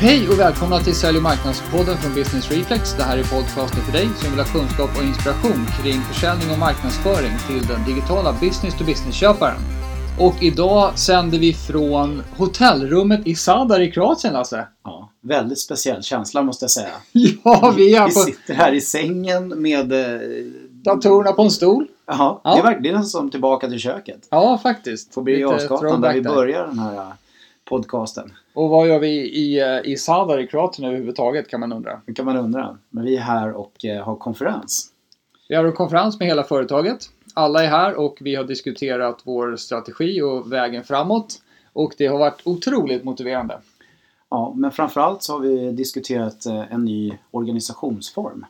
Hej och välkomna till Sälj och marknadspodden från Business Reflex. Det här är podcasten för dig som vill ha kunskap och inspiration kring försäljning och marknadsföring till den digitala business-to-business-köparen. Och idag sänder vi från hotellrummet i Sadar i Kroatien, Lasse. Ja, väldigt speciell känsla måste jag säga. Ja, vi är Vi på sitter här i sängen med... eh, datorerna på en stol. Jaha, Ja. det är verkligen som tillbaka till köket. Ja, faktiskt. På Birger där vi börjar den här eh, podcasten. Och vad gör vi i, eh, i Sadar i Kroatien överhuvudtaget kan man undra. Det kan man undra. Men vi är här och eh, har konferens. Vi har en konferens med hela företaget. Alla är här och vi har diskuterat vår strategi och vägen framåt. Och det har varit otroligt motiverande. Ja, men framförallt så har vi diskuterat eh, en ny organisationsform.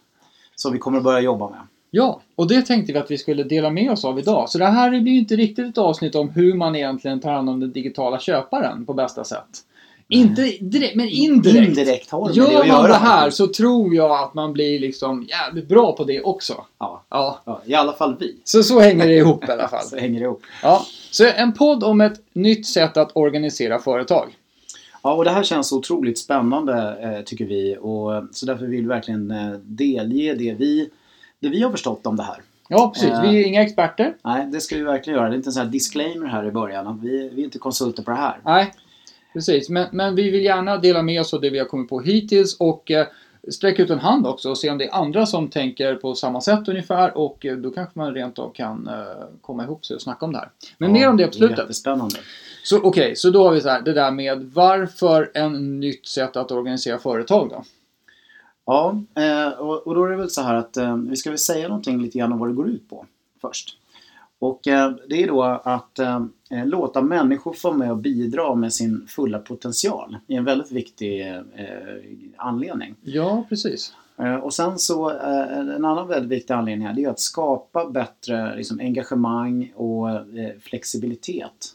Som vi kommer att börja jobba med. Ja, och det tänkte vi att vi skulle dela med oss av idag. Så det här blir ju inte riktigt ett avsnitt om hur man egentligen tar hand om den digitala köparen på bästa sätt. Inte direkt, men indirekt. Indirekt har det med det Gör att man göra. det här så tror jag att man blir liksom jävligt bra på det också. Ja, Ja, ja, i alla fall vi. så så hänger det ihop i alla fall. Så hänger det ihop. Ja, så en podd om ett nytt sätt att organisera företag. Ja, och det här känns otroligt spännande eh, tycker vi. Och, eh, så därför vill vi verkligen eh, delge det vi, det vi har förstått om det här. Ja, precis. Eh. Vi är inga experter. Nej, det ska vi verkligen göra. Det är inte en sån här disclaimer här i början. Att vi, vi är inte konsulter på det här. Nej, precis. Men, men vi vill gärna dela med oss av det vi har kommit på hittills och eh, sträcka ut en hand också och se om det är andra som tänker på samma sätt ungefär och eh, då kanske man rent av kan eh, komma ihop sig och snacka om det här. Men mer om det på är slutet. Jättespännande. Så okej, så då har vi så här, det där med varför en nytt sätt att organisera företag då? Ja, eh, och, då är det väl så här att vi ska väl säga någonting lite grann om vad det går ut på först. Och eh, det är då att eh, låta människor få med och bidra med sin fulla potential. Det är en väldigt viktig eh, anledning. Ja, precis. Och sen så en annan väldigt viktig anledning här det är att skapa bättre liksom, engagemang och flexibilitet.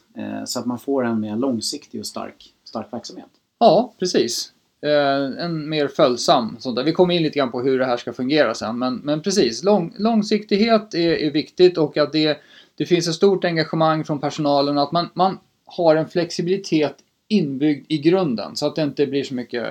Så att man får en mer långsiktig och stark, stark verksamhet. Ja, precis. Eh, en mer följsam sånt där. Vi kommer in lite grann på hur det här ska fungera sen. Men, men precis, lång, långsiktighet är, är viktigt och att det, det finns ett stort engagemang från personalen att man, man har en flexibilitet inbyggd i grunden så att det inte blir så mycket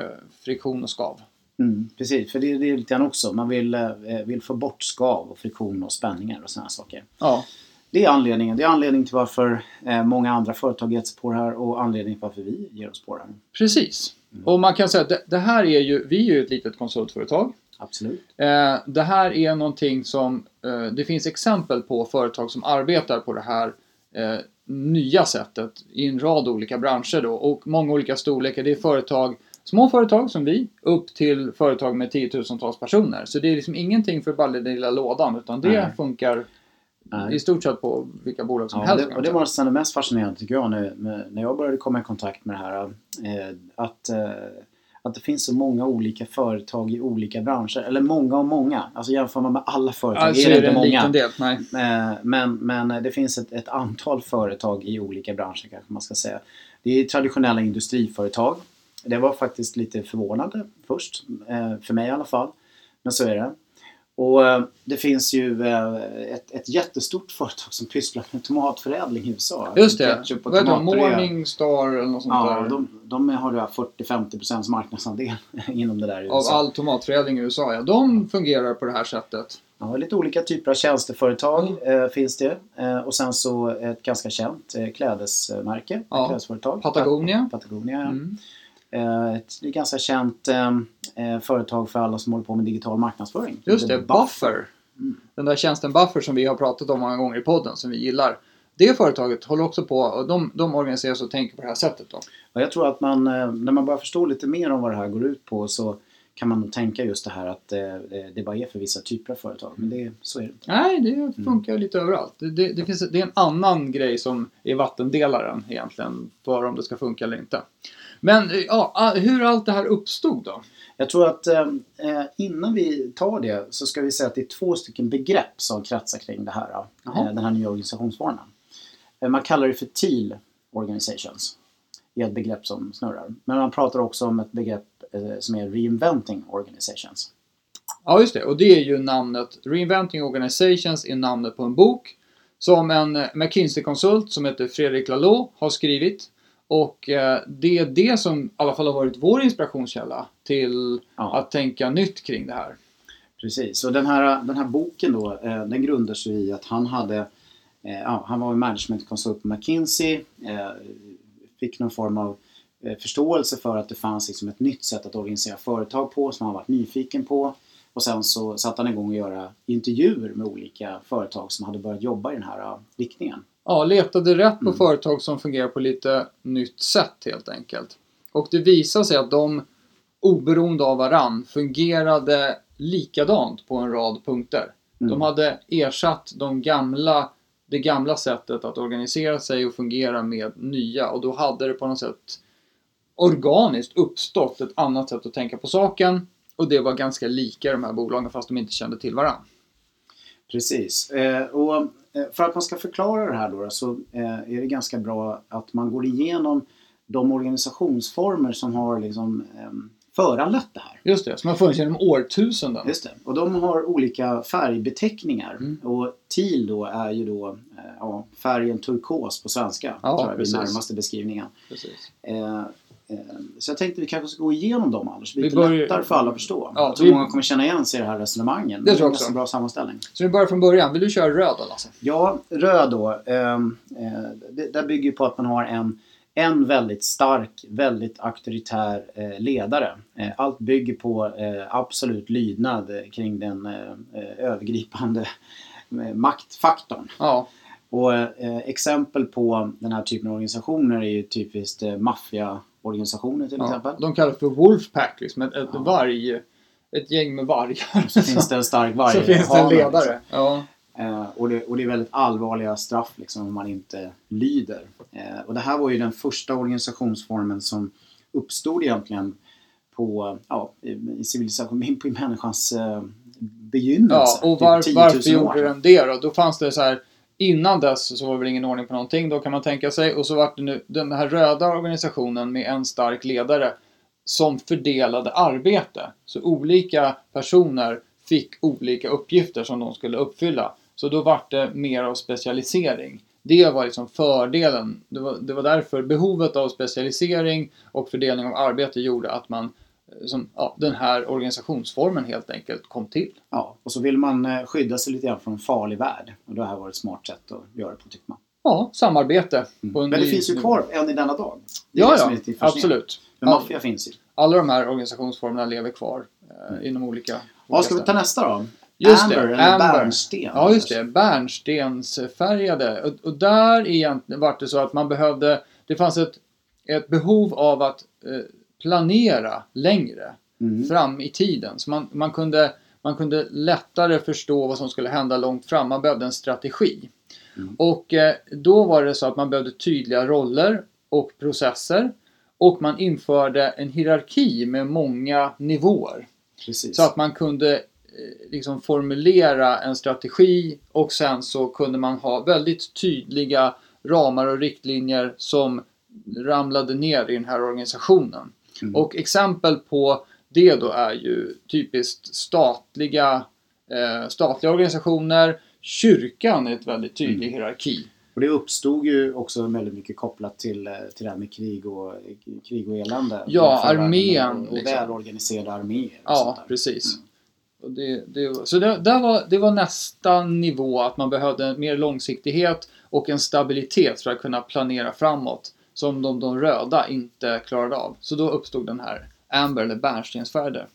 friktion och skav. Mm, precis, för det, det är lite grann också. Man vill, eh, vill få bort skav och friktion och spänningar och sådana saker. Ja, Det är anledningen. Det är anledningen till varför eh, många andra företag gett sig på det här och anledningen till varför vi ger oss på det här. precis. Och man kan säga att det, det här är ju, vi är ju ett litet konsultföretag. Absolut. Eh, det här är någonting som eh, det finns exempel på företag som arbetar på det här eh, nya sättet i en rad olika branscher då och många olika storlekar. Det är företag, små företag som vi, upp till företag med tiotusentals personer. Så det är liksom ingenting för bara den lilla lådan utan det Nej. funkar Nej. i stort sett på vilka bolag som Ja, helst. det, och det var nästan det mest fascinerande tycker jag nu när jag började komma i kontakt med det här. Eh, att, eh, att det finns så många olika företag i olika branscher. Eller många och många. Alltså jämför man med alla företag Alltså är det det inte många. del. Nej. Eh, Men, men det finns ett, ett antal företag i olika branscher kanske man ska säga. Det är traditionella industriföretag. Det var faktiskt lite förvånande först, eh, för mig i alla fall. Men så är det. Och eh, det finns ju eh, ett, ett jättestort företag som pysslar med tomatförädling i USA. Just det. Ketchup och Vad heter Morningstar eller något sånt Ja, där. de, de har ju 40-50% marknadsandel inom det där i Av USA. all tomatförädling i USA. Ja, de fungerar på det här sättet. Ja, lite olika typer av tjänsteföretag eh, finns det. Eh, och sen så ett ganska känt eh, klädesmärke, Ja. klädesföretag. Patagonia. Patagonia, ja. Mm. Eh, ett ganska känt eh, eh, företag för alla som håller på med digital marknadsföring. Just det, Buffer. Den där tjänsten Buffer som vi har pratat om många gånger i podden som vi gillar. Det företaget håller också på och de, de organiseras och tänker på det här sättet då. Och jag tror att man, när man börjar förstå lite mer om vad det här går ut på så kan man tänka just det här att det bara är för vissa typer av företag. Men det, så är det inte. Nej, det funkar lite överallt. Det, det, det, finns, det är en annan grej som är vattendelaren egentligen för om det ska funka eller inte. Men eh, ja, hur allt det här uppstod då? Jag tror att eh, eh, innan vi tar det så ska vi säga att det är två stycken begrepp som kretsar kring det här. Eh, den här nya organisationsformen. Eh, man kallar det för TEAL Organizations. Det är ett begrepp som snurrar. Men man pratar också om ett begrepp eh, som är Reinventing Organizations. Ja, just det. Och det är ju namnet Reinventing Organizations är namnet på en bok som en McKinsey-konsult som heter Fredrik Laloux har skrivit. Och eh, det är det som i alla fall har varit vår inspirationskälla till Ja. att tänka nytt kring det här. Precis, och den här, den här boken då, eh, den grundar sig i att han hade, eh, ja, han var managementkonsult på McKinsey, eh, fick någon form av eh, förståelse för att det fanns liksom ett nytt sätt att organisera företag på som han varit nyfiken på. Och sen så satte han igång att göra intervjuer med olika företag som hade börjat jobba i den här eh, riktningen. Ja, letade rätt på Mm. företag som fungerar på lite nytt sätt helt enkelt. Och det visade sig att de, oberoende av varann, fungerade likadant på en rad punkter. Mm. De hade ersatt de gamla, det gamla sättet att organisera sig och fungera med nya och då hade det på något sätt organiskt uppstått ett annat sätt att tänka på saken och det var ganska lika de här bolagen fast de inte kände till varandra. Precis. Eh, och för att man ska förklara det här då så eh, är det ganska bra att man går igenom de organisationsformer som har liksom, eh, föranlett det här. Just det, som har funnits genom årtusenden. Just det. Och de har olika färgbeteckningar. Mm. Och teal då är ju då eh, ja, färgen turkos på svenska. Ja, tror jag precis. den närmaste beskrivningen. Precis. Eh, så jag tänkte vi kanske ska gå igenom dem Anders. Det blir börjar- lättare för alla att förstå. Ja, jag tror vi- många kommer känna igen sig i det här resonemangen. Det tror jag är en också. ganska bra sammanställning. Så vi börjar från början. Vill du köra röd då Lasse? Ja, röd då. ehm, eh, det, det bygger på att man har en, en väldigt stark, väldigt auktoritär eh, ledare. Allt bygger på absolut lydnad kring den övergripande maktfaktorn. Ja, Och exempel på den här typen av organisationer är ju typiskt eh, maffiaorganisationer till ja. exempel. De kallas för Wolfpack, liksom ett, ett Ja. varg... Ett gäng med vargar. Så finns det en stark varg. så finns det en liksom. ledare. Ja. Eh, och, det, och det är väldigt allvarliga straff liksom, om man inte lyder. Eh, och det här var ju den första organisationsformen som uppstod egentligen på, ja, i, i civilisation, på människans eh, begynnelse. Ja, och typ var, 10 000 varför gjorde den det då? Då fanns det så här Innan dess så var det väl ingen ordning på någonting, då kan man tänka sig. Och så var det nu den här röda organisationen med en stark ledare som fördelade arbete. Så olika personer fick olika uppgifter som de skulle uppfylla. Så då var det mer av specialisering. Det var liksom fördelen. Det var, det var därför behovet av specialisering och fördelning av arbete gjorde att man som, ja, den här organisationsformen helt enkelt kom till. Ja, och så vill man eh, skydda sig lite grann från en farlig värld. Och det här var ett smart sätt att göra det på tycker man. Ja, samarbete. En Men det ny finns ju kvar än i denna dag. Ja, ja, absolut. Men maffia finns ju. Alla de här organisationsformerna lever kvar eh, inom olika... Mm. Ja, olika ska vi ta nästa då? Just Amber det, eller Amber. bärnsten. Ja, just det. Bärnstensfärgade. Och, och där egentligen var det så att man behövde... Det fanns ett, ett behov av att eh, planera längre Mm. fram i tiden. Så man, man, kunde, man kunde lättare förstå vad som skulle hända långt fram. Man behövde en strategi. Mm. Och eh, då var det så att man behövde tydliga roller och processer. Och man införde en hierarki med många nivåer. Precis. Så att man kunde eh, liksom formulera en strategi och sen så kunde man ha väldigt tydliga ramar och riktlinjer som ramlade ner i den här organisationen. Mm. Och exempel på det då är ju typiskt statliga, eh, statliga organisationer. Kyrkan är ett väldigt tydlig Mm. hierarki. Och det uppstod ju också väldigt mycket kopplat till, eh, till det här med krig och, krig och elände. Ja, armén, Och, liksom. välorganiserade arméer. Ja, precis. Mm. Och det, det, så det, där var, det var nästa nivå, att man behövde mer långsiktighet och en stabilitet för att kunna planera framåt. Som de, de röda inte klarade av. Så då uppstod den här Amber eller bärnstensfärgade.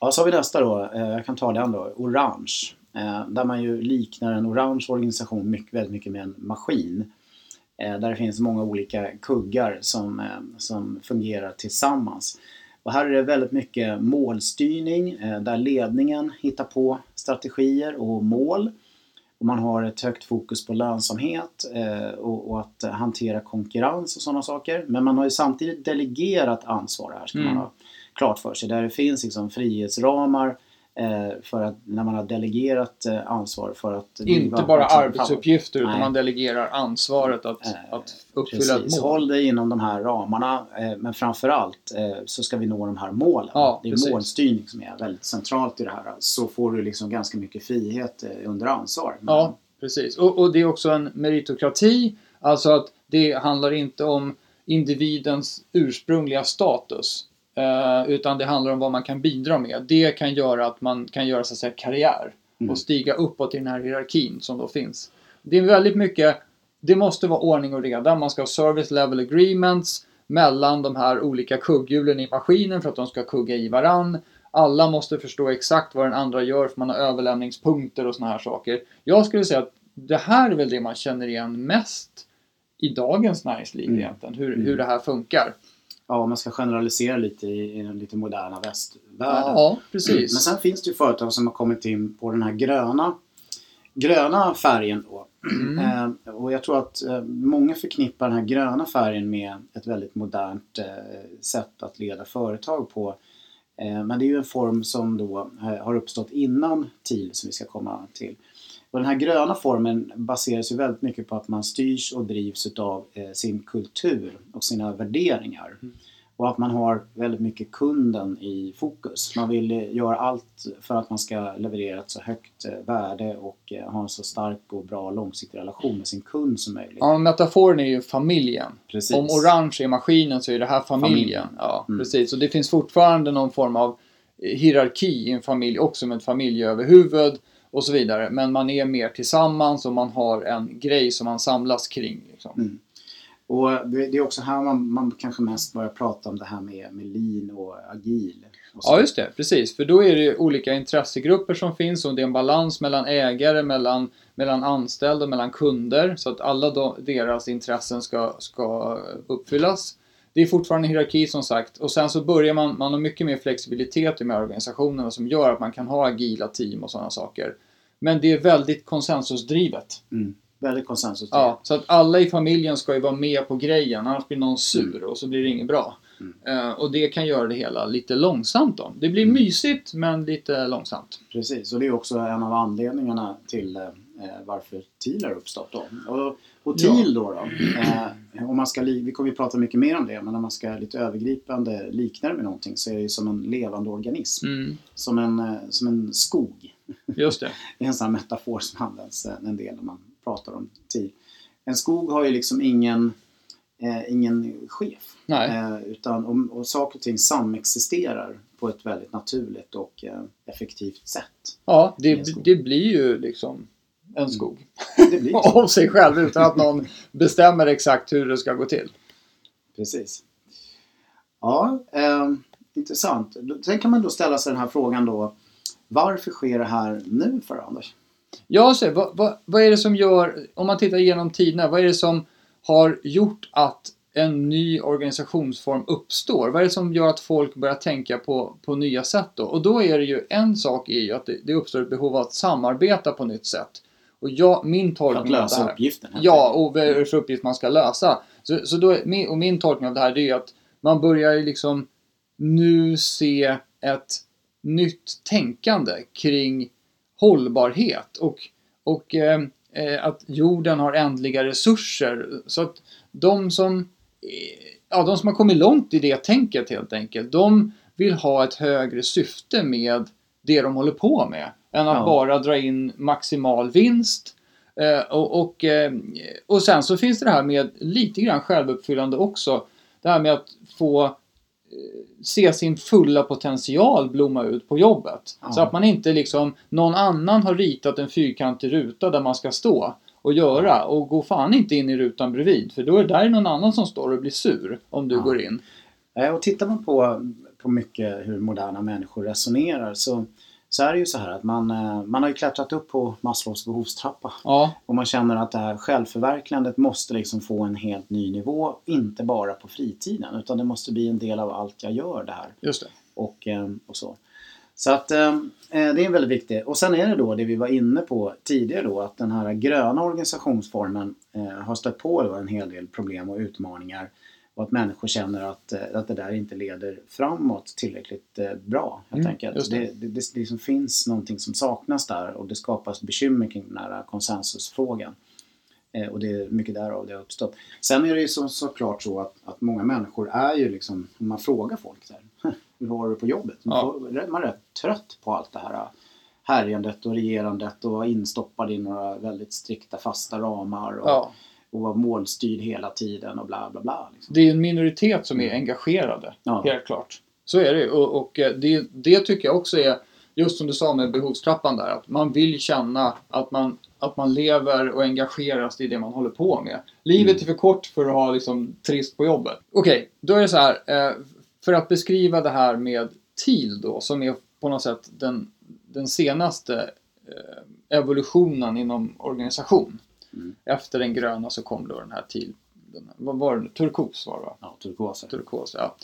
Ja, så har vi nästa då. Eh, jag kan ta den då. Orange. Eh, där man ju liknar en orange organisation mycket, väldigt mycket med en maskin. Eh, där det finns många olika kuggar som, som fungerar tillsammans. Och här är det väldigt mycket målstyrning där ledningen hittar på strategier och mål. Och man har ett högt fokus på lönsamhet eh, och, och att hantera konkurrens och sådana saker. Men man har ju samtidigt delegerat ansvar här, ska Mm. man ha klart för sig. Där det finns liksom frihetsramar för att när man har delegerat eh, ansvar för att Inte bara framåt. arbetsuppgifter utan Nej. man delegerar ansvaret att, Eh, att uppfylla Precis, ett mål. håll dig inom de här ramarna eh, men framförallt eh, så ska vi nå de här målen. Ja, det är precis. målstyrning som är väldigt centralt i det här. Så får du liksom ganska mycket frihet eh, under ansvar. Men- Ja, precis. Och, och det är också en meritokrati. Alltså att det handlar inte om individens ursprungliga status. Eh, utan det handlar om vad man kan bidra med. Det kan göra att man kan göra så att säga, karriär Mm. och stiga uppåt i den här hierarkin som då finns. Det är väldigt mycket, det måste vara ordning och reda. Man ska ha service level agreements mellan de här olika kugghjulen i maskinen för att de ska kugga i varann. Alla måste förstå exakt vad den andra gör för man har överlämningspunkter och såna här saker. Jag skulle säga att det här är väl det man känner igen mest i dagens näringsliv Mm. egentligen, hur, Mm. hur det här funkar. Ja, om man ska generalisera lite i, i den lite moderna västvärlden. Ja, precis. Men sen finns det ju företag som har kommit in på den här gröna, gröna färgen då. Mm. Eh, och jag tror att eh, många förknippar den här gröna färgen med ett väldigt modernt eh, sätt att leda företag på. Eh, men det är ju en form som då eh, har uppstått innan TIL som vi ska komma till. Och den här gröna formen baseras ju väldigt mycket på att man styrs och drivs utav eh, sin kultur och sina värderingar. Mm. Och att man har väldigt mycket kunden i fokus. Man vill eh, göra allt för att man ska leverera ett så högt eh, värde och eh, ha en så stark och bra långsiktig relation med sin kund som möjligt. Ja, metaforen är ju familjen. Precis. Om orange är maskinen så är det här familjen. Familjen. Ja, Mm. precis. Och det finns fortfarande någon form av hierarki i en familj också med ett familjeöverhuvud och så vidare. Men man är mer tillsammans och man har en grej som man samlas kring. Liksom. Mm. Och det det är också här man, man kanske mest börjar prata om det här med, med lean och agil. Och. Ja, just det. Precis. För då är det olika intressegrupper som finns och det är en balans mellan ägare, mellan, mellan anställda och mellan kunder. Så att alla de, deras intressen ska, ska uppfyllas. Det är fortfarande en hierarki som sagt. Och sen så börjar man, man har mycket mer flexibilitet i de här organisationerna som gör att man kan ha agila team och sådana saker. Men det är väldigt konsensusdrivet. Mm. Väldigt konsensus. Ja, så att alla i familjen ska ju vara med på grejen, annars blir någon sur och så blir det inget bra. Mm. Eh, och det kan göra det hela lite långsamt då. Det blir Mm. mysigt men lite långsamt. Precis, och det är också en av anledningarna till eh, varför TIL har uppstått. Då. Och, och TIL då, då eh, om man ska, vi kommer ju prata mycket mer om det, men om man ska lite övergripande likna det med någonting så är det ju som en levande organism. Mm, Som, en, eh, som en skog. just det. Det är en sån här metafor som används eh, en del när man pratar om TIL. En skog har ju liksom ingen, eh, ingen chef. Eh, utan, och, och saker och ting samexisterar på ett väldigt naturligt och eh, effektivt sätt. Ja, det, det blir ju liksom en skog. Det blir så. Av sig själv utan att någon bestämmer exakt hur det ska gå till. Precis. Ja, eh, intressant. Sen kan man då ställa sig den här frågan då. Varför sker det här nu för Anders? Säger, vad, vad, vad är det som gör, om man tittar igenom tiderna, vad är det som har gjort att en ny organisationsform uppstår? Vad är det som gör att folk börjar tänka på, på nya sätt då? Och då är det ju, en sak är ju att det, det uppstår ett behov av att samarbeta på nytt sätt. Och jag, min För att tolkning av det lösa här, uppgiften? Ja, och för uppgift man ska lösa? Så, så då, och min tolkning av det här är att man börjar liksom nu se ett nytt tänkande kring hållbarhet och, och eh, eh, att jorden har ändliga resurser. Så att de som, eh, ja, de som har kommit långt i det tänket helt enkelt, de vill ha ett högre syfte med det de håller på med än att Ja. bara dra in maximal vinst. Eh, och, och, eh, och sen så finns det det här med lite grann självuppfyllande också. Det här med att få eh, se sin fulla potential blomma ut på jobbet. Ja. Så att man inte liksom, någon annan har ritat en fyrkantig ruta där man ska stå och göra och gå fan inte in i rutan bredvid för då är det där någon annan som står och blir sur om du Ja. går in. Eh, Och tittar man på, på mycket hur moderna människor resonerar så, så är det ju så här att man, eh, man har ju klättrat upp på Maslows behovstrappa. Ja, Och man känner att det här självförverkligandet måste liksom få en helt ny nivå. Inte bara på fritiden utan det måste bli en del av allt jag gör det här. just det. Och, eh, och så. Så att eh, det är väldigt viktigt. Och sen är det då det vi var inne på tidigare då att den här gröna organisationsformen eh, har stött på en hel del problem och utmaningar. Och att människor känner att, eh, att det där inte leder framåt tillräckligt eh, bra. Helt Mm, enkelt. Det, det. det, det, liksom finns någonting som saknas där och det skapas bekymmer kring den här konsensusfrågan. Eh, och det är mycket därav det har uppstått. Sen är det ju så, såklart så att, att många människor är ju liksom, om man frågar folk här, hur har du på jobbet? Ja. man är rätt trött på allt det här härjandet och regerandet och instoppad i några väldigt strikta fasta ramar. Och, Ja. Och vara målstyrd hela tiden och bla bla bla. Liksom. Det är en minoritet som är engagerade, Ja. helt klart. Så är det och, och eh, det, det tycker jag också är, just som du sa med behovstrappan där, att man vill känna att man, att man lever och engageras i det man håller på med. Livet Mm. är för kort för att ha liksom, trist på jobbet. Okej, då är det så här, eh, för att beskriva det här med TIL då, som är på något sätt den, den senaste eh, evolutionen inom organisation. Mm. Efter den gröna så kom då den här TIL, den, här- vad var det? Turkos var det va? Ja, turkoser. Turkos, ja.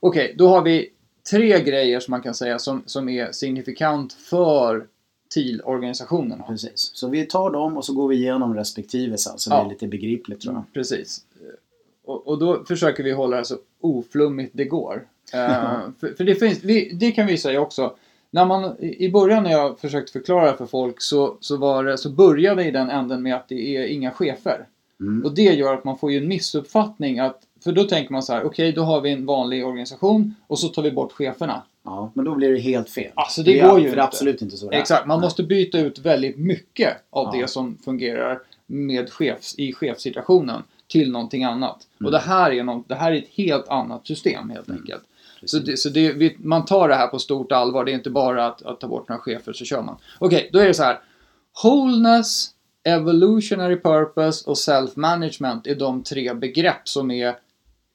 Okej, då har vi tre grejer som man kan säga som, som är signifikant för TIL-organisationerna. Precis. Så vi tar dem och så går vi igenom respektive sen så det Ja. är lite begripligt tror jag. Precis. Och, och då försöker vi hålla det så oflummigt det går. Eh, för för det, finns, vi, det kan vi säga också. När man, I början när jag försökte förklara för folk så, så, var det, så började det i den änden med att det är inga chefer. Mm. Och det gör att man får ju en missuppfattning att för då tänker man så här, okej då har vi en vanlig organisation och så tar vi bort cheferna. Ja, men då blir det helt fel. Alltså, det är, går ju För det inte. absolut inte så det. Exakt, man Nej. måste byta ut väldigt mycket av Ja. det som fungerar med chefs, i chefssituationen till någonting annat. Mm. Och det här, är något, det här är ett helt annat system helt enkelt. Så, det, så det, vi, man tar det här på stort allvar, det är inte bara att, att ta bort några chefer så kör man. Okej, då är det så här. Wholeness, evolutionary purpose och self-management är de tre begrepp som är,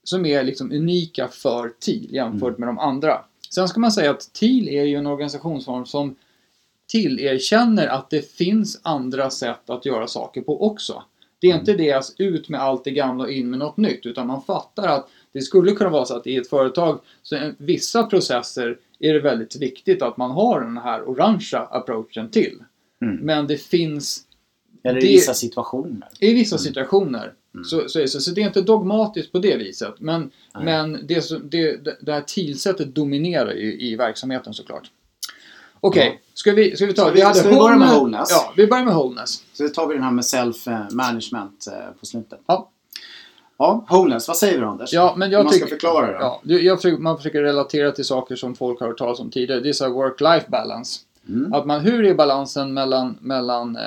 som är liksom unika för TIL jämfört med de andra. Sen ska man säga att TIL är ju en organisationsform som tillerkänner att det finns andra sätt att göra saker på också. Det är inte deras ut med allt det gamla och in med något nytt, utan man fattar att det skulle kunna vara så att i ett företag, så vissa processer är det väldigt viktigt att man har den här orangea approachen till. Mm. Men det finns Eller det- i vissa situationer. i vissa situationer Mm. så, så, är det så, så det är inte dogmatiskt på det viset. Men, Nej. men det, det, det- här TIL-sättet dominerar ju i verksamheten såklart. Okej, Ja. ska, vi, ska vi ta... Ska vi- ska vi börja med wholeness? Ja, vi börjar med wholeness. Så tar vi den här med self-management eh, på slutet. Ja. Ja, wholeness. Vad säger du Anders? Ja, men jag man ska tycker- förklara det. Ja, jag försöker, man försöker relatera till saker som folk har hört talas om tidigare. Det är så work-life balance. Mm. Att man, hur är balansen mellan, mellan eh,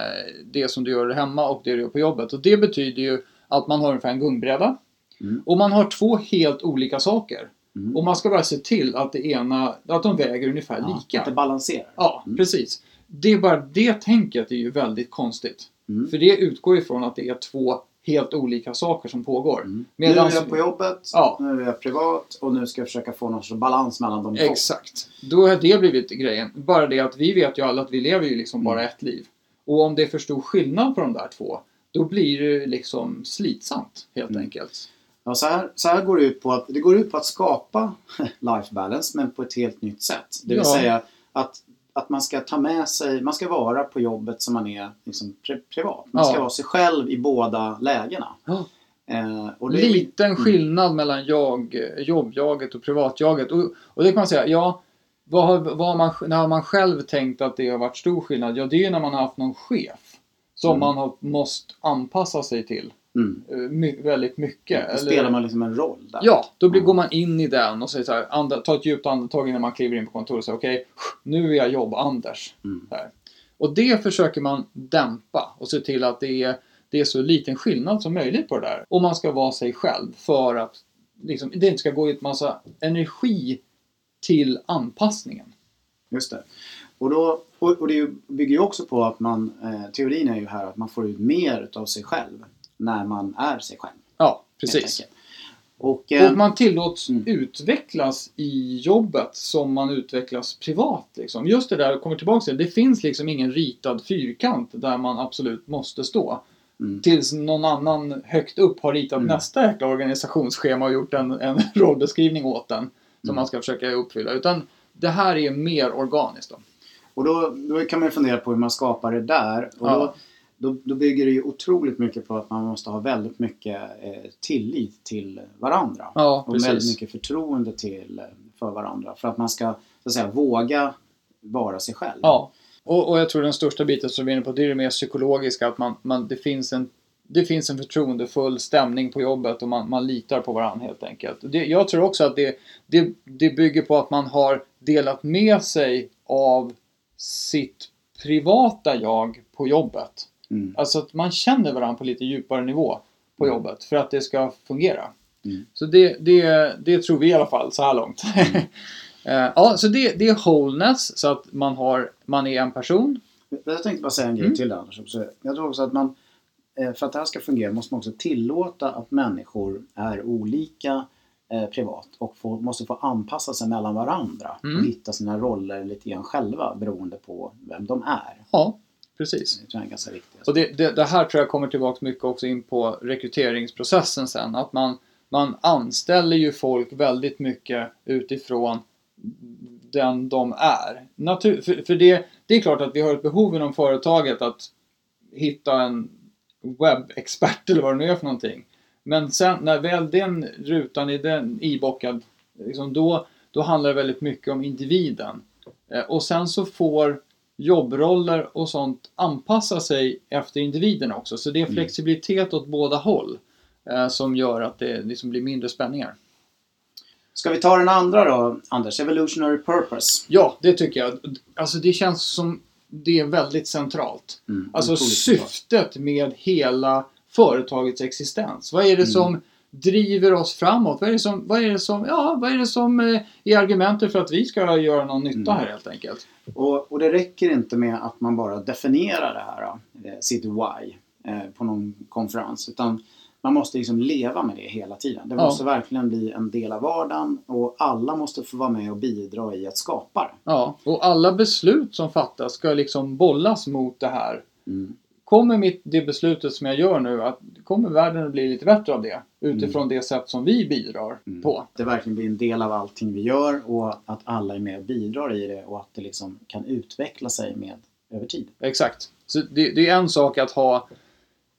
det som du gör hemma och det du gör på jobbet? Och det betyder ju att man har ungefär en gungbräda. Mm. Och man har två helt olika saker. Mm. Och man ska bara se till att det ena, att de väger ungefär Ja, lika. Att det balanserar. Ja, Mm. precis. Det är bara det tänket är ju väldigt konstigt. Mm. För det utgår ifrån att det är två helt olika saker som pågår. Mm. Medans- Nu är jag på jobbet, Ja. nu är jag privat och nu ska jag försöka få någon sorts balans mellan de två. Exakt. Då har det blivit grejen. Bara det att vi vet ju alla att vi lever ju liksom bara Mm. ett liv. Och om det är för stor skillnad på de där två, då blir det liksom slitsamt helt Mm. enkelt. Ja, så, här, så här går det ut på att, det går ut på att skapa life balance men på ett helt nytt sätt. Det vill Ja. säga att, att man ska ta med sig, man ska vara på jobbet som man är liksom, pri, privat. Man ska Ja. vara sig själv i båda lägena. Ja. Eh, och det är- Liten Mm. skillnad mellan jag, jobbjaget och privatjaget. Och, och det kan man säga, ja, vad har, vad har man, när har man själv tänkt att det har varit stor skillnad? Ja, det är ju när man har haft någon chef som Mm. man har måste anpassa sig till Mm. eh, my, väldigt mycket. Då spelar man liksom en roll där. Ja, då blir, Ja. går man in i den och säger så här, anda, ta ett djupt andetag innan man kliver in på kontoret och säger okej, nu är jag jobb-Anders. Mm. Och det försöker man dämpa och se till att det är, det är så liten skillnad som möjligt på det där. Och man ska vara sig själv för att liksom, det inte ska gå ut massa energi till anpassningen. Just det. Och, då, och, och det bygger ju också på att man, eh, teorin är ju här att man får ut mer av sig själv när man är sig själv. Ja, precis. enkelt. Och, eh, Och man tillåts Mm. utvecklas i jobbet som man utvecklas privat. Liksom. Just det där, jag kommer tillbaka till det, det finns liksom ingen ritad fyrkant där man absolut måste stå. Mm. Tills någon annan högt upp har ritat Mm. nästa jäkla organisationsschema och gjort en, en rollbeskrivning åt den. Som Mm. man ska försöka uppfylla. Utan det här är mer organiskt. Då. Och då, då kan man fundera på hur man skapar det där. Och Ja. då, då, då bygger det ju otroligt mycket på att man måste ha väldigt mycket eh, tillit till varandra. Ja, och väldigt precis. mycket förtroende till, eh, för varandra. För att man ska så att säga, våga vara sig själv. Ja. Och, och jag tror den största biten som vi är inne på, det är det mer psykologiska. Att man, man, det, finns en, det finns en förtroendefull stämning på jobbet och man, man litar på varandra helt enkelt. Det, jag tror också att det, det, det bygger på att man har delat med sig av sitt privata jag på jobbet. Mm. Alltså att man känner varandra på lite djupare nivå. på Mm. jobbet för att det ska fungera. Mm. Så det, det, det tror vi i alla fall så här långt. Eh, ja, så det, det är wholeness, så att man, har, man är en person. Jag tänkte bara säga en grej Mm. till där, Anders. också. Jag tror också att man, eh, för att det här ska fungera måste man också tillåta att människor är olika eh, privat och få, måste få anpassa sig mellan varandra Mm. och hitta sina roller lite grann själva beroende på vem de är. Ja, precis. Det tror jag är ganska viktigt. Och det, det, det här tror jag kommer tillbaka mycket också in på rekryteringsprocessen sen. Att man, man anställer ju folk väldigt mycket utifrån den de är. Natur, för för det, det är klart att vi har ett behov inom företaget att hitta en webbexpert eller vad det nu är för någonting. Men sen när väl den rutan är den ibockad, liksom då, då handlar det väldigt mycket om individen. Eh, Och sen så får jobbroller och sånt anpassa sig efter individen också. Så det är Mm. flexibilitet åt båda håll eh, som gör att det liksom blir mindre spänningar. Ska vi ta den andra då, Anders? Evolutionary purpose. Ja, det tycker jag. Alltså det känns som det är väldigt centralt. Mm, Alltså syftet med hela företagets existens. Vad är det Mm. som driver oss framåt? Vad är det som, vad är det som, ja, vad är, det som eh, är argumentet för att vi ska göra någon nytta Mm. här helt enkelt? Och, och det räcker inte med att man bara definierar det här, eh, sitt why, eh, på någon konferens. Utan man måste liksom leva med det hela tiden. Det Ja. måste verkligen bli en del av vardagen och alla måste få vara med och bidra i att skapa det. Ja, och alla beslut som fattas ska liksom bollas mot det här. Mm. Kommer mitt, det beslutet som jag gör nu, att kommer världen att bli lite bättre av det? Utifrån det sätt som vi bidrar Mm. på. Det verkligen blir en del av allting vi gör och att alla är med och bidrar i det och att det liksom kan utveckla sig med över tid. Exakt. Så det, det är en sak att ha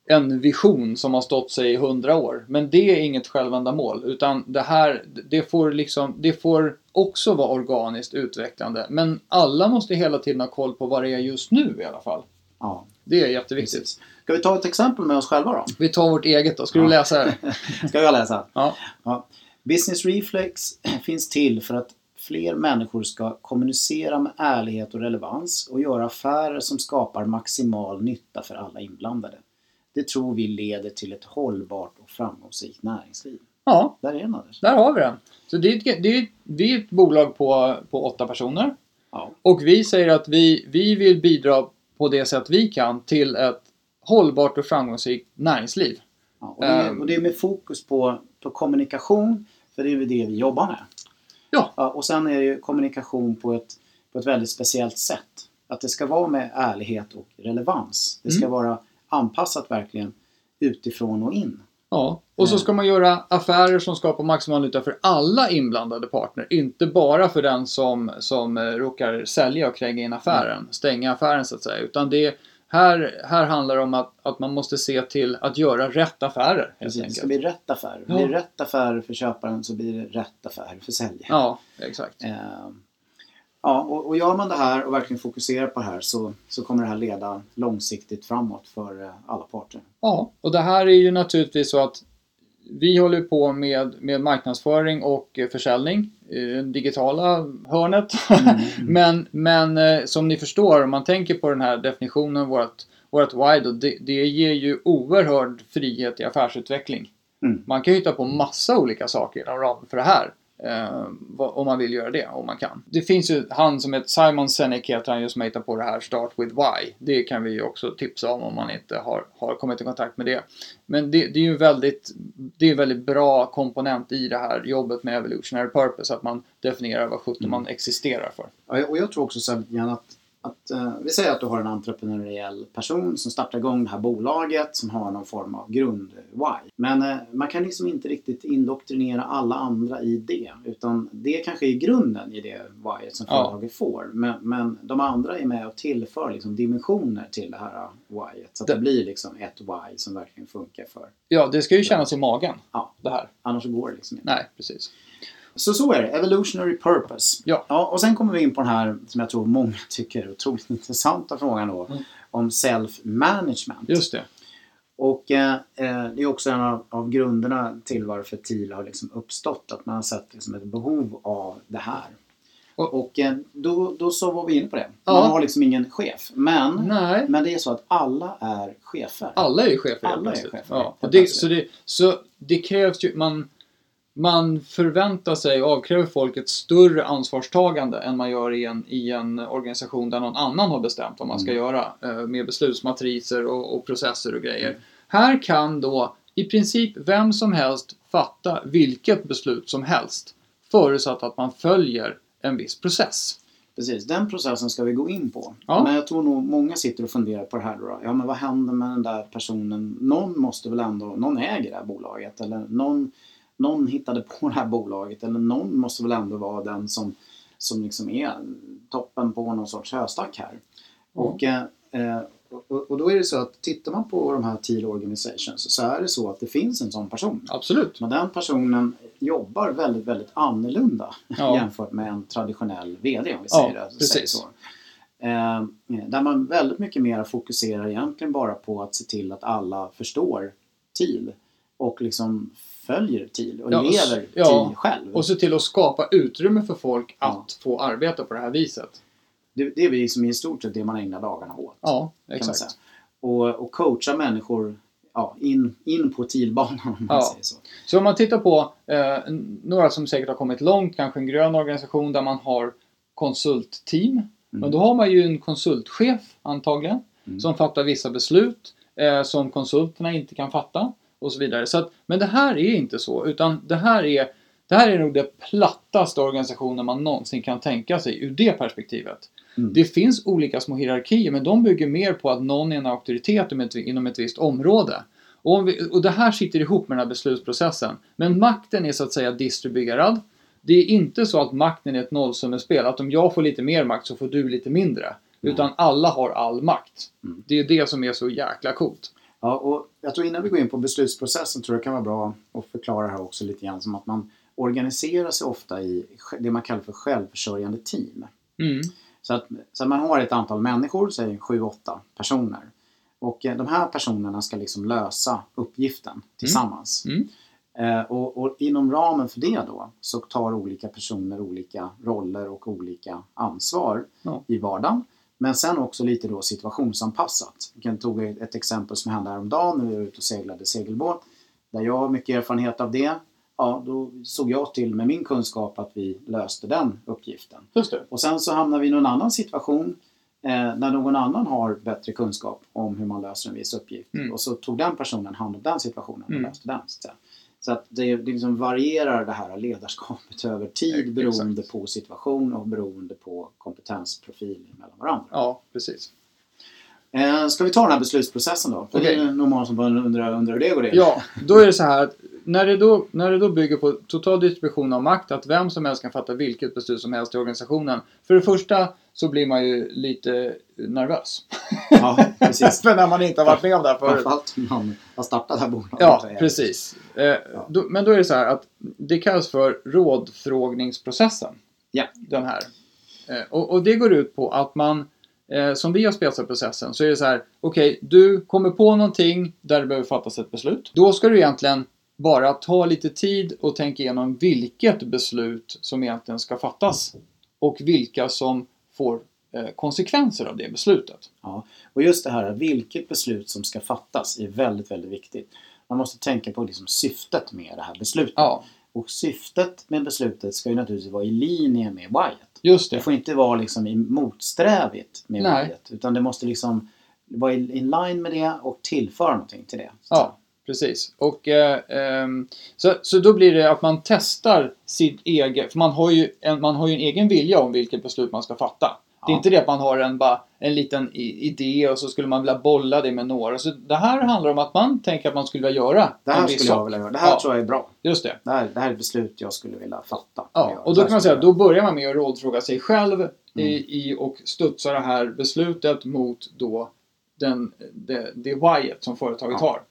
en vision som har stått sig i hundra år. Men det är inget självändamål. Utan det här, det får, liksom, det får också vara organiskt utvecklande. Men alla måste hela tiden ha koll på vad det är just nu i alla fall. Ja, Det är jätteviktigt. precis. Ska vi ta ett exempel med oss själva då? Vi tar vårt eget då. Ska du Ja. läsa det? Ska jag läsa? Ja. Ja. Business Reflex finns till för att fler människor ska kommunicera med ärlighet och relevans och göra affärer som skapar maximal nytta för alla inblandade. Det tror vi leder till ett hållbart och framgångsrikt näringsliv. ja, Där är den där har vi den. Så det är ett, det är, vi är ett bolag på, på åtta personer. Ja. Och vi säger att vi, vi vill bidra på det sätt vi kan till ett hållbart och framgångsrikt näringsliv. Ja, och, det är, Ehm. och det är med fokus på, på kommunikation, för det är ju det vi jobbar med. Ja. och sen är det ju kommunikation på ett, på ett väldigt speciellt sätt. Att det ska vara med ärlighet och relevans. Det ska Mm. vara anpassat verkligen utifrån och in. Ja, och så Mm. ska man göra affärer som skapar maximal nytta för alla inblandade partner. Inte bara för den som, som eh, råkar sälja och kränga in affären, stänga affären så att säga. Utan det, här, här handlar det om att, att man måste se till att göra rätt affärer Precis, det ska bli rätt affär. Ja. Blir det rätt affär för köparen så blir det rätt affär för säljaren. Ja, exakt. Eh, ja, och, och gör man det här och verkligen fokuserar på det här så, så kommer det här leda långsiktigt framåt för eh, alla parter. Ja, och det här är ju naturligtvis så att vi håller på med, med marknadsföring och eh, försäljning det digitala hörnet. men men eh, som ni förstår, om man tänker på den här definitionen, vårt, vårt why, då, det, det ger ju oerhörd frihet i affärsutveckling. Mm. Man kan ju hitta på massa olika saker inom ramen för det här. Eh, om man vill göra det, om man kan. Det finns ju han som heter Simon Sinek heter han ju som hittar på det här Start with Why. Det kan vi ju också tipsa om om man inte har, har kommit i kontakt med det. Men det, det är ju väldigt, det är en väldigt bra komponent i det här jobbet med evolutionary purpose. Att man definierar vad sjutton man existerar för. Ja, och jag tror också så att, att eh, vi säger att du har en entreprenöriell person som startar igång det här bolaget som har någon form av grund-why. Men eh, man kan liksom inte riktigt indoktrinera alla andra i det. Utan det kanske är grunden i det why som Ja. företaget får. Men, men de andra är med och tillför liksom dimensioner till det här why. Så att det Det- blir liksom ett why som verkligen funkar för. Ja, det ska ju kännas i magen. Ja. Det här. Annars går det liksom inte. Nej, precis. Så så är det. Evolutionary purpose. Ja. ja. Och sen kommer vi in på den här som jag tror många tycker är otroligt intressanta frågan då. Mm. Om self-management. Just det. Och eh, eh, det är också en av, av grunderna till varför TIL har liksom uppstått. Att man har sett liksom ett behov av det här. Och- Och eh, då, då så var vi inne på det. Ja. Man har liksom ingen chef. Men, Nej. men det är så att alla är chefer. Alla är chefer Alla är chefer, Ja. Och det, så, det, så det krävs ju, man, man förväntar sig och avkräver folk ett större ansvarstagande än man gör i en, i en organisation där någon annan har bestämt vad man ska Mm. göra eh, med beslutsmatriser och, och processer och grejer. Här kan då i princip vem som helst fatta vilket beslut som helst förutsatt att man följer en viss process. Precis, den processen ska vi gå in på. Ja. Men jag tror nog många sitter och funderar på det här då. Ja, men vad händer med den där personen? Någon måste väl ändå, någon äger det här bolaget eller någon, någon hittade på det här bolaget eller någon måste väl ändå vara den som, som liksom är toppen på någon sorts höstack här. Ja. Och, eh, eh, och, och då är det så att tittar man på de här teal organizations så är det så att det finns en sån person. Absolut. Men den personen jobbar väldigt, väldigt annorlunda Ja. jämfört med en traditionell VD om vi Ja, säger, det, precis. säger så. Eh, där man väldigt mycket mer fokuserar egentligen bara på att se till att alla förstår TIL och liksom följer TIL och Ja, lever ja, TIL själv. Och se till att skapa utrymme för folk Ja. att få arbeta på det här viset. det, det är liksom i stort sett det man ägnar dagarna åt. Ja, exakt. Och, och coacha människor ja, in, in på TIL-banan om man Ja. säger så. Så om man tittar på eh, några som säkert har kommit långt, kanske en grön organisation där man har konsultteam. Men då har man ju en konsultchef antagligen Mm. som fattar vissa beslut eh, som konsulterna inte kan fatta och så vidare. Så att, men det här är inte så, utan det här är det här är nog det plattaste organisationen man någonsin kan tänka sig ur det perspektivet. Mm. Det finns olika små hierarkier men de bygger mer på att någon är en auktoritet inom ett, visst område. Och, vi, och det här sitter ihop med den här beslutsprocessen. Men makten är så att säga distribuerad. Det är inte så att makten är ett nollsummespel, att om jag får lite mer makt så får du lite mindre. Utan alla har all makt. Mm. Det är det som är så jäkla coolt. Ja, och jag tror innan vi går in på beslutsprocessen tror jag det kan vara bra att förklara här också lite grann som att man organiserar sig ofta i det man kallar för självförsörjande team. Mm. Så att, så att man har ett antal människor, säg 7-8 personer. Och eh, de här personerna ska liksom lösa uppgiften tillsammans. Mm. Eh, och, och inom ramen för det då så tar olika personer olika roller och olika ansvar Ja. i vardagen. Men sen också lite då situationsanpassat. Jag tog ett exempel som hände häromdagen när vi var ute och seglade segelbåt. Där jag har mycket erfarenhet av det. Ja, då såg jag till med min kunskap att vi löste den uppgiften. Just det. Och sen så hamnar vi i någon annan situation eh, där någon annan har bättre kunskap om hur man löser en viss uppgift. Mm. Och så tog den personen hand om den situationen och Mm. löste den. Så. Så att det, det liksom varierar det här ledarskapet över tid Exakt. beroende på situation och beroende på kompetensprofil mellan varandra. Ja, precis. Eh, ska vi ta den här beslutsprocessen då? För Okej. det är nog många som bara undrar, undrar hur det går till. Ja, då är det så här att när det, då, när det då bygger på total distribution av makt, att vem som helst kan fatta vilket beslut som helst i organisationen. För det första så blir man ju lite nervös. ja precis. För när man inte har varit med om det här förut. Framförallt om man har startat det här bolaget. Ja, precis. Eh, då, men då är det så här att det kallas för rådfrågningsprocessen. Ja. Den här. Eh, och, och det går ut på att man, eh, som vi har spetsat processen, så är det så här. Okej, du kommer på någonting där det behöver fattas ett beslut. Då ska du egentligen bara ta lite tid och tänka igenom vilket beslut som egentligen ska fattas. Och vilka som får eh, konsekvenser av det beslutet. Ja, och just det här vilket beslut som ska fattas är väldigt, väldigt viktigt. Man måste tänka på liksom syftet med det här beslutet. Ja, Och syftet med beslutet ska ju naturligtvis vara i linje med whyet. Just Det det. får inte vara liksom motsträvigt med Nej. whyet. Utan det måste liksom vara in in line med det och tillföra någonting till det. Ja, precis. Och, eh, ehm, så, så då blir det att man testar sitt eget... För man har, ju en, man har ju en egen vilja om vilket beslut man ska fatta. Det är inte det att man har en, bara, en liten idé och så skulle man vilja bolla det med några. Så det här handlar om att man tänker att man skulle vilja göra Det här skulle jag vilja göra. Det här Ja. tror jag är bra. Just det. Det här, det här är ett beslut jag skulle vilja fatta. Ja, och då kan man säga att då börjar man med att rådfråga sig själv i, i och studsa det här beslutet mot då den, det, det whyet som företaget Ja. har.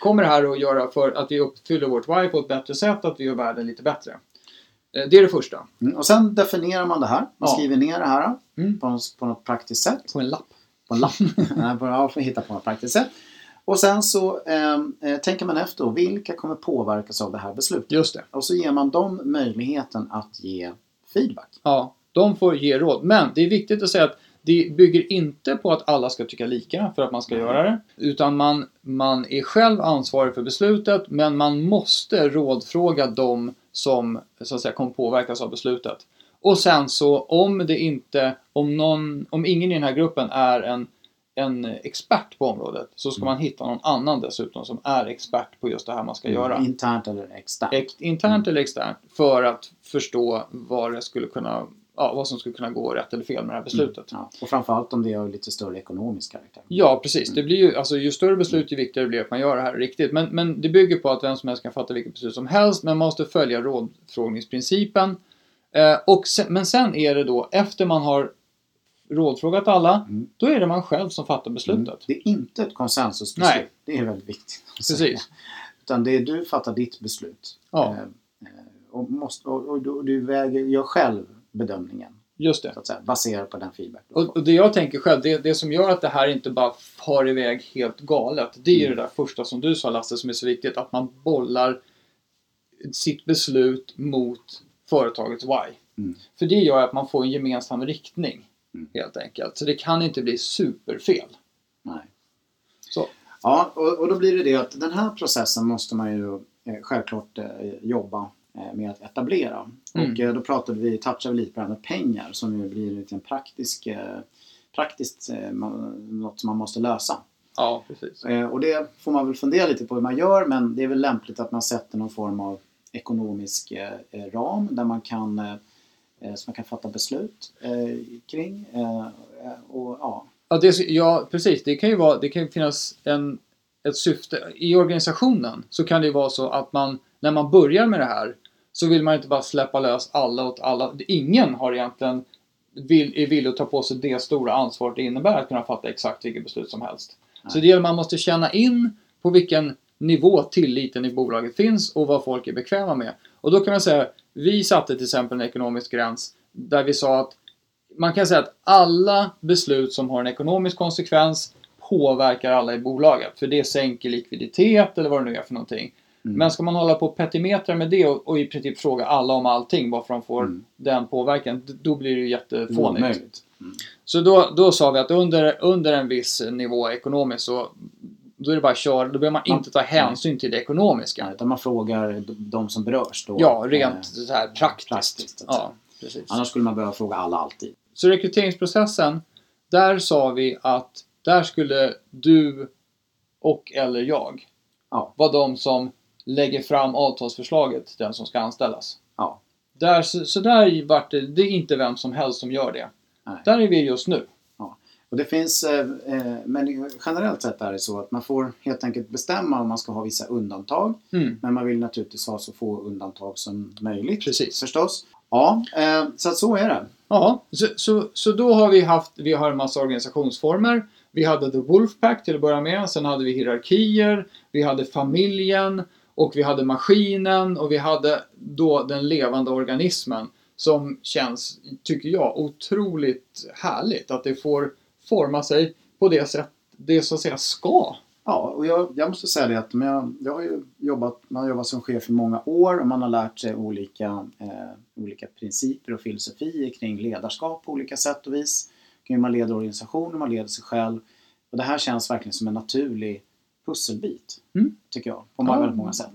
Kommer det här att göra för att vi uppfyller vårt why på ett bättre sätt, att vi gör världen lite bättre? Eh, Det är det första. Mm, och sen definierar man det här. Man Ja. skriver ner det här Mm. på, något, på något praktiskt sätt. På en lapp. på en lapp. Nej, ja, får hitta på något praktiskt sätt. Och sen så ehm, eh, tänker man efter vilka kommer påverkas av det här beslutet? Just det. Och så ger man dem möjligheten att ge feedback. Ja, De får ge råd. Men det är viktigt att säga att det bygger inte på att alla ska tycka lika för att man ska Nej. göra det. Utan man, man är själv ansvarig för beslutet men man måste rådfråga dem som så att säga kommer påverkas av beslutet. Och sen så om det inte, om någon, om ingen i den här gruppen är en, en expert på området så ska man hitta någon annan dessutom som är expert på just det här man ska göra. Internt eller externt. Ex- internt eller externt för att förstå vad det skulle kunna ja, vad som skulle kunna gå rätt eller fel med det här beslutet. Ja. Och framförallt om det är av lite större ekonomisk karaktär. Ja, precis. Det blir ju, alltså, ju större beslut, ju viktigare blir det att man gör det här riktigt. Men, men det bygger på att vem som helst kan fatta vilket beslut som helst, men man måste följa rådfrågningsprincipen. Eh, och sen, men sen är det då, efter man har rådfrågat alla, Mm. då är det man själv som fattar beslutet. Det är inte ett konsensusbeslut. Nej. Det är väldigt viktigt. Precis. Utan det är du fattar ditt beslut. Ja. Eh, eh, och, måste, och, och, du- du väger, gör själv bedömningen. Just det. Så att säga, baserat på den feedback du har Och, fått. och det jag tänker själv, det, det som gör att det här inte bara far iväg helt galet, det är ju Mm. det där första som du sa Lasse som är så viktigt, att man bollar sitt beslut mot företagets why. Mm. För det gör att man får en gemensam riktning, Mm. helt enkelt. Så det kan inte bli superfel. Nej. Så. Ja, och, och då blir det det att den här processen måste man ju eh, självklart eh, jobba med att etablera. Mm. Och eh, då pratade vi, touchade vi lite på det här med pengar som ju blir lite en praktisk, eh, praktiskt eh, något som man måste lösa. Ja, precis. Eh, och det får man väl fundera lite på hur man gör men det är väl lämpligt att man sätter någon form av ekonomisk eh, eh, ram där man kan, eh, eh, som man kan fatta beslut eh, kring. Eh, eh, och, ja, Ja, det, ja, precis. Det kan ju vara, det kan ju finnas en, ett syfte. I organisationen så kan det ju vara så att man, när man börjar med det här, så vill man inte bara släppa lös alla åt alla. Ingen har egentligen vill, är villig att ta på sig det stora ansvaret det innebär att kunna fatta exakt vilket beslut som helst. Så det gäller man måste känna in på vilken nivå tilliten i bolaget finns och vad folk är bekväma med. Och då kan man säga, vi satte till exempel en ekonomisk gräns där vi sa att man kan säga att alla beslut som har en ekonomisk konsekvens påverkar alla i bolaget. För det sänker likviditet eller vad det nu är för någonting. Mm. Men ska man hålla på och petimetra med det och, och i princip fråga alla om allting varför de får Mm. den påverkan, då blir det ju jättefånigt. omöjligt. Så då, då sa vi att under, under en viss nivå ekonomiskt så då är det bara att köra, då behöver man inte ta hänsyn till det ekonomiska. Utan man frågar de som berörs då. Ja, rent eh, så här praktiskt. praktiskt, att ja, precis. Annars skulle man behöva fråga alla alltid. Så rekryteringsprocessen, där sa vi att där skulle du och eller jag Ja. vara de som lägger fram avtalsförslaget den som ska anställas. Ja. Där, så, så där vart det, det är inte vem som helst som gör det. Nej. Där är vi just nu. Och det finns, eh, eh, men generellt sett är det så att man får helt enkelt bestämma om man ska ha vissa undantag. Mm. Men man vill naturligtvis ha så få undantag som möjligt. Precis. Förstås. Ja, eh, så att så är det. Ja, så, så, så då har vi haft, vi har en massa organisationsformer. Vi hade The Wolfpack till att börja med, sen hade vi hierarkier, vi hade familjen och vi hade maskinen och vi hade då den levande organismen som känns, tycker jag, otroligt härligt att det får forma sig på det sätt det så att säga ska. Ja, och jag, jag måste säga det att jag, jag har ju jobbat, man har jobbat som chef i många år och man har lärt sig olika, eh, olika principer och filosofier kring ledarskap på olika sätt och vis. Hur man leder organisationer, man leder sig själv. Och det här känns verkligen som en naturlig pusselbit. Mm. Tycker jag. På många, Ja. väldigt många sätt.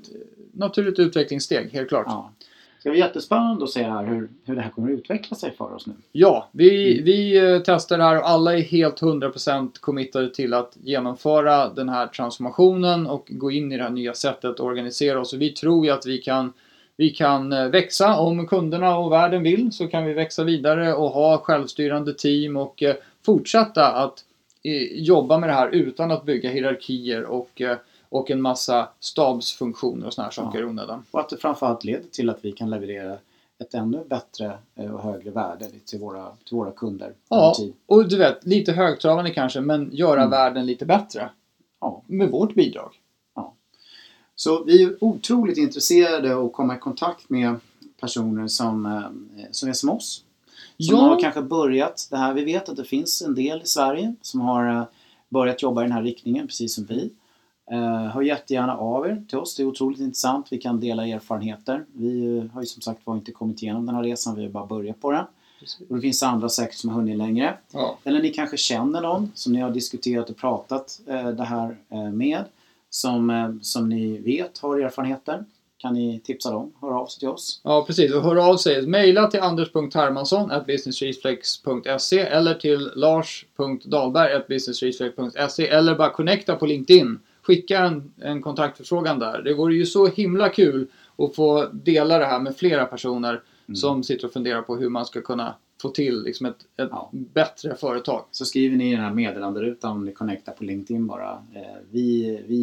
Naturligt utvecklingssteg, helt klart. Ja. Det ska bli jättespännande att se här hur, hur det här kommer att utveckla sig för oss nu. Ja, vi, vi eh, testar det här och alla är helt 100% committade till att genomföra den här transformationen och gå in i det här nya sättet att organisera oss. Och vi tror ju att vi kan, vi kan eh, växa om kunderna och världen vill så kan vi växa vidare och ha självstyrande team och eh, fortsätta att jobba med det här utan att bygga hierarkier och, eh, och en massa stabsfunktioner och såna här saker i onödan. Och att det framförallt leder till att vi kan leverera ett ännu bättre eh, och högre värde till våra, till våra kunder. Ja, och du vet, lite högtravande kanske, men göra Mm. världen lite bättre. Ja. Med vårt bidrag. Så vi är otroligt intresserade av att komma i kontakt med personer som, eh, som är som oss. Som har kanske börjat det här. Vi vet att det finns en del i Sverige som har eh, börjat jobba i den här riktningen, precis som vi. Eh, hör jättegärna av er till oss. Det är otroligt intressant. Vi kan dela erfarenheter. Vi eh, har ju som sagt var inte kommit igenom den här resan. Vi har bara börjat på den. Och det finns andra säkert som har hunnit längre. Ja. Eller ni kanske känner någon som ni har diskuterat och pratat eh, det här eh, med. Som, som ni vet har erfarenheter. Kan ni tipsa dem? Höra av sig till oss. Ja, precis. Och hör av sig. Maila till anders.hermansson businessreflex.se eller till lars.dahlberg businessreflex.se eller bara connecta på LinkedIn. Skicka en, en kontaktförfrågan där. Det vore ju så himla kul att få dela det här med flera personer som sitter och funderar på hur man ska kunna få till liksom ett, ett Ja. bättre företag. Så skriver ni i den här meddelanderutan om ni connectar på LinkedIn bara. Eh, vi, vi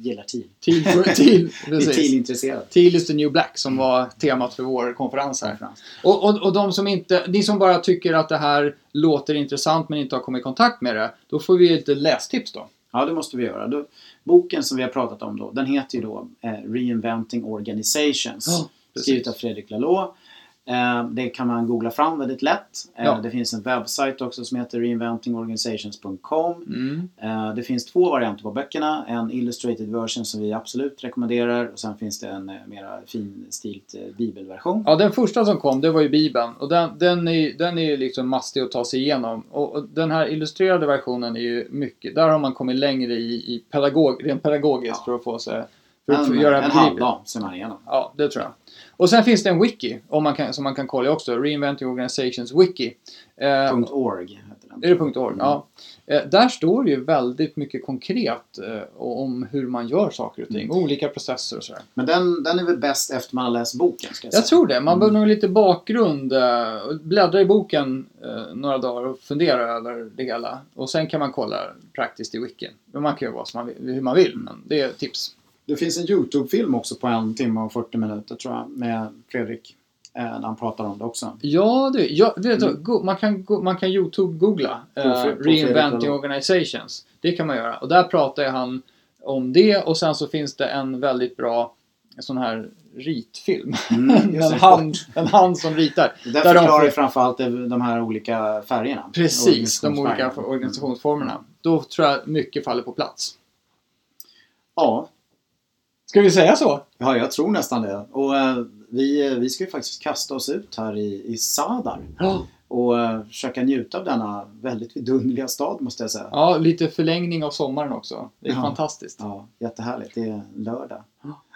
gillar TIL. Tid, för, tid, Vi är precis. TIL-intresserade. Teal is the new black som var temat för vår konferens här. Och, och, och de som inte, ni som bara tycker att det här låter intressant men inte har kommit i kontakt med det, då får vi ett lästips då. Ja, det måste vi göra. Då, boken som vi har pratat om då, den heter ju då eh, Reinventing Organizations. Precis. skrivet av Fredrik Laloux. Eh, det kan man googla fram väldigt lätt. Eh, Ja. Det finns en webbsajt också som heter reinventingorganizations.com. Mm. Eh, det finns två varianter på böckerna. En illustrated version som vi absolut rekommenderar och sen finns det en mera finstilt bibelversion. Ja, den första som kom, det var ju Bibeln. Och den, den är den är ju liksom mastig att ta sig igenom. Och, och den här illustrerade versionen är ju mycket, där har man kommit längre i, i pedagog, rent pedagogiskt Ja. för att få sig, för att En, göra en halvdag ser man igenom. Ja, det tror jag. Och sen finns det en wiki om man kan, som man kan kolla också. Reinventing Organizations Wiki. Eh, .org heter den. Är det .org? Ja. Eh, där står det ju väldigt mycket konkret eh, om hur man gör saker och ting. Olika processer och sådär. Men den, den är väl bäst efter man har läst boken? Ska jag, Jag säga. tror det. Man behöver nog lite bakgrund. eh, Bläddra i boken eh, några dagar och fundera över det hela. Och sen kan man kolla praktiskt i wikin. Men man kan göra vad som man vill, hur man vill. Men det är tips. Det finns en YouTube-film också på en timme och 40 minuter tror jag med Fredrik. Eh, när han pratar om det också. Ja, du. Ja, vet du, go- man, kan, man kan YouTube-googla på Reinventing Organizations. Det kan man göra. Och där pratar han om det och sen så finns det en väldigt bra sån här ritfilm. Mm, en, hand, en hand som ritar. Där Där de förklarar ju framförallt de de här olika färgerna. Precis, de olika organisationsformerna. Då tror jag mycket faller på plats. Ja, Ska vi säga så? ja, jag tror nästan det. Och eh, vi, vi ska ju faktiskt kasta oss ut här i, i Sadar Ja. och eh, försöka njuta av denna väldigt vidunderliga stad måste jag säga. Ja, lite förlängning av sommaren också. Det är Ja. fantastiskt. Ja, jättehärligt. Det är lördag.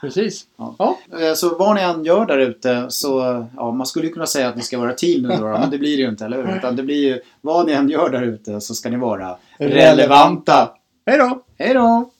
Precis. Ja. Eh, Så vad ni än gör där ute så, ja, man skulle ju kunna säga att ni ska vara team nu då, men det blir det ju inte, eller hur? Utan det blir ju, vad ni än gör där ute så ska ni vara Relevanta. Hej då! Hej då!